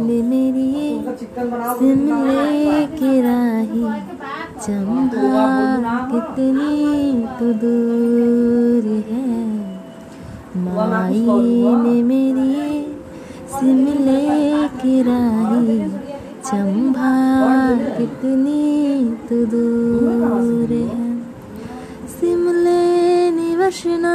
ने मेरी शिमले की राही चंबा कितनी तो दूर है। ने मेरी शिमले की राही चंबा कितनी तो दूर है। शिमले निवसना